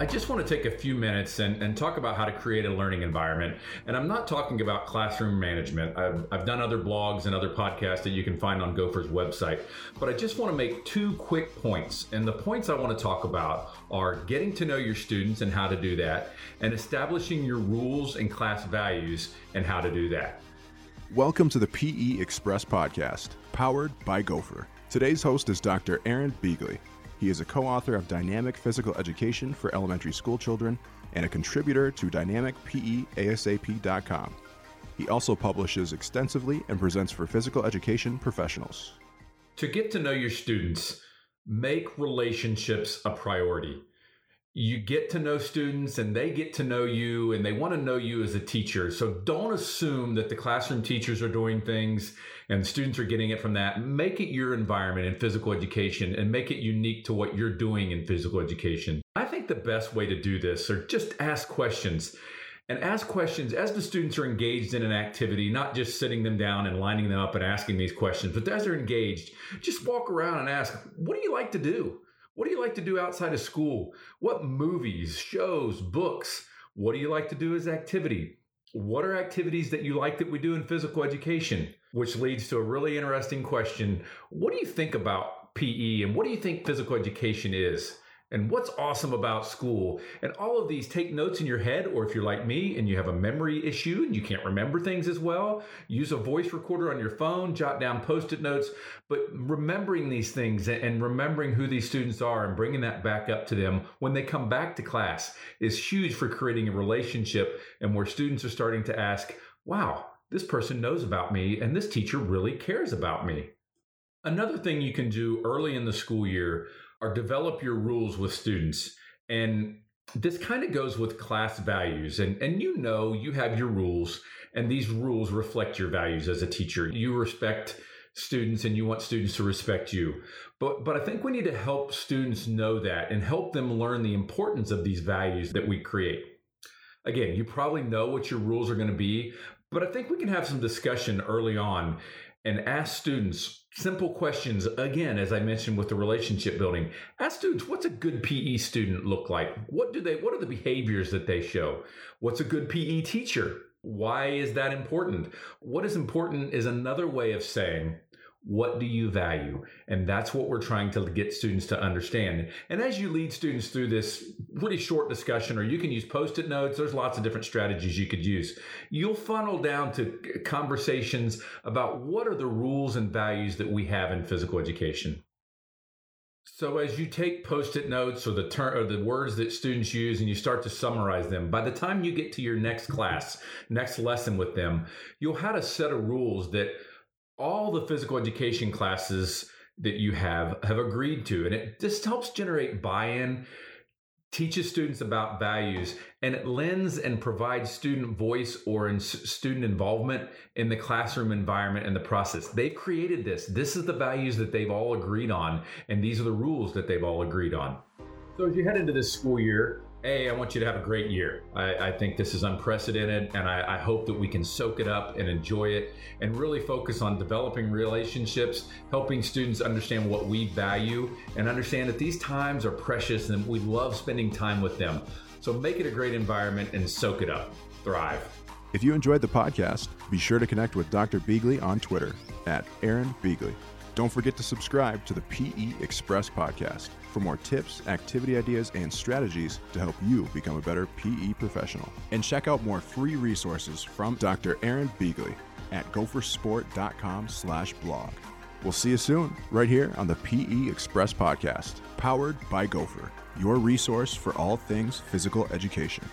I just want to take a few minutes and, and talk about how to create a learning environment. And I'm not talking about classroom management. I've, I've done other blogs and other podcasts that you can find on Gopher's website. But I just want to make two quick points. And the points I want to talk about are getting to know your students and how to do that, and establishing your rules and class values and how to do that. Welcome to the PE Express podcast, powered by Gopher. Today's host is Dr. Aaron Beighle. He is a co author of Dynamic Physical Education for Elementary School Children and a contributor to dynamicpeasap.com. He also publishes extensively and presents for physical education professionals. To get to know your students, make relationships a priority you get to know students and they get to know you and they want to know you as a teacher. So don't assume that the classroom teachers are doing things and students are getting it from that. Make it your environment in physical education and make it unique to what you're doing in physical education. I think the best way to do this are just ask questions and ask questions as the students are engaged in an activity, not just sitting them down and lining them up and asking these questions, but as they're engaged, just walk around and ask, what do you like to do? What do you like to do outside of school? What movies, shows, books? What do you like to do as activity? What are activities that you like that we do in physical education? Which leads to a really interesting question. What do you think about PE and what do you think physical education is? And what's awesome about school and all of these take notes in your head or if you're like me and you have a memory issue and you can't remember things as well use a voice recorder on your phone jot down post-it notes but remembering these things and remembering who these students are and bringing that back up to them when they come back to class is huge for creating a relationship and where students are starting to ask wow this person knows about me and this teacher really cares about me. Another thing you can do early in the school year are develop your rules with students. And this kind of goes with class values. And, and you know, you have your rules, and these rules reflect your values as a teacher. You respect students and you want students to respect you. But but I think we need to help students know that and help them learn the importance of these values that we create. Again, you probably know what your rules are going to be, but I think we can have some discussion early on and ask students simple questions again as i mentioned with the relationship building. Ask students what's a good pe student look like? What do they what are the behaviors that they show? What's a good pe teacher? Why is that important? What is important is another way of saying what do you value? And that's what we're trying to get students to understand. And as you lead students through this pretty short discussion, or you can use post it notes, there's lots of different strategies you could use. You'll funnel down to conversations about what are the rules and values that we have in physical education. So as you take post-it notes or the term or the words that students use and you start to summarize them, by the time you get to your next class, next lesson with them, you'll have a set of rules that all the physical education classes that you have have agreed to. And it just helps generate buy in, teaches students about values, and it lends and provides student voice or in student involvement in the classroom environment and the process. They've created this. This is the values that they've all agreed on, and these are the rules that they've all agreed on. So as you head into this school year, Hey, I want you to have a great year. I, I think this is unprecedented, and I, I, hope that we can soak it up and enjoy it and really focus on developing relationships, helping students understand what we value, and understand that these times are precious and we love spending time with them. So make it a great environment and soak it up. Thrive. If you enjoyed the podcast, be sure to connect with Dr. Beighle on Twitter at Aaron Beighle. Don't forget to subscribe to the PE Express podcast for more tips, activity ideas, and strategies to help you become a better PE professional. And check out more free resources from Dr. Aaron Beighle at gophersport.com slash blog. We'll see you soon, right here on the PE Express podcast, powered by Gopher, your resource for all things physical education.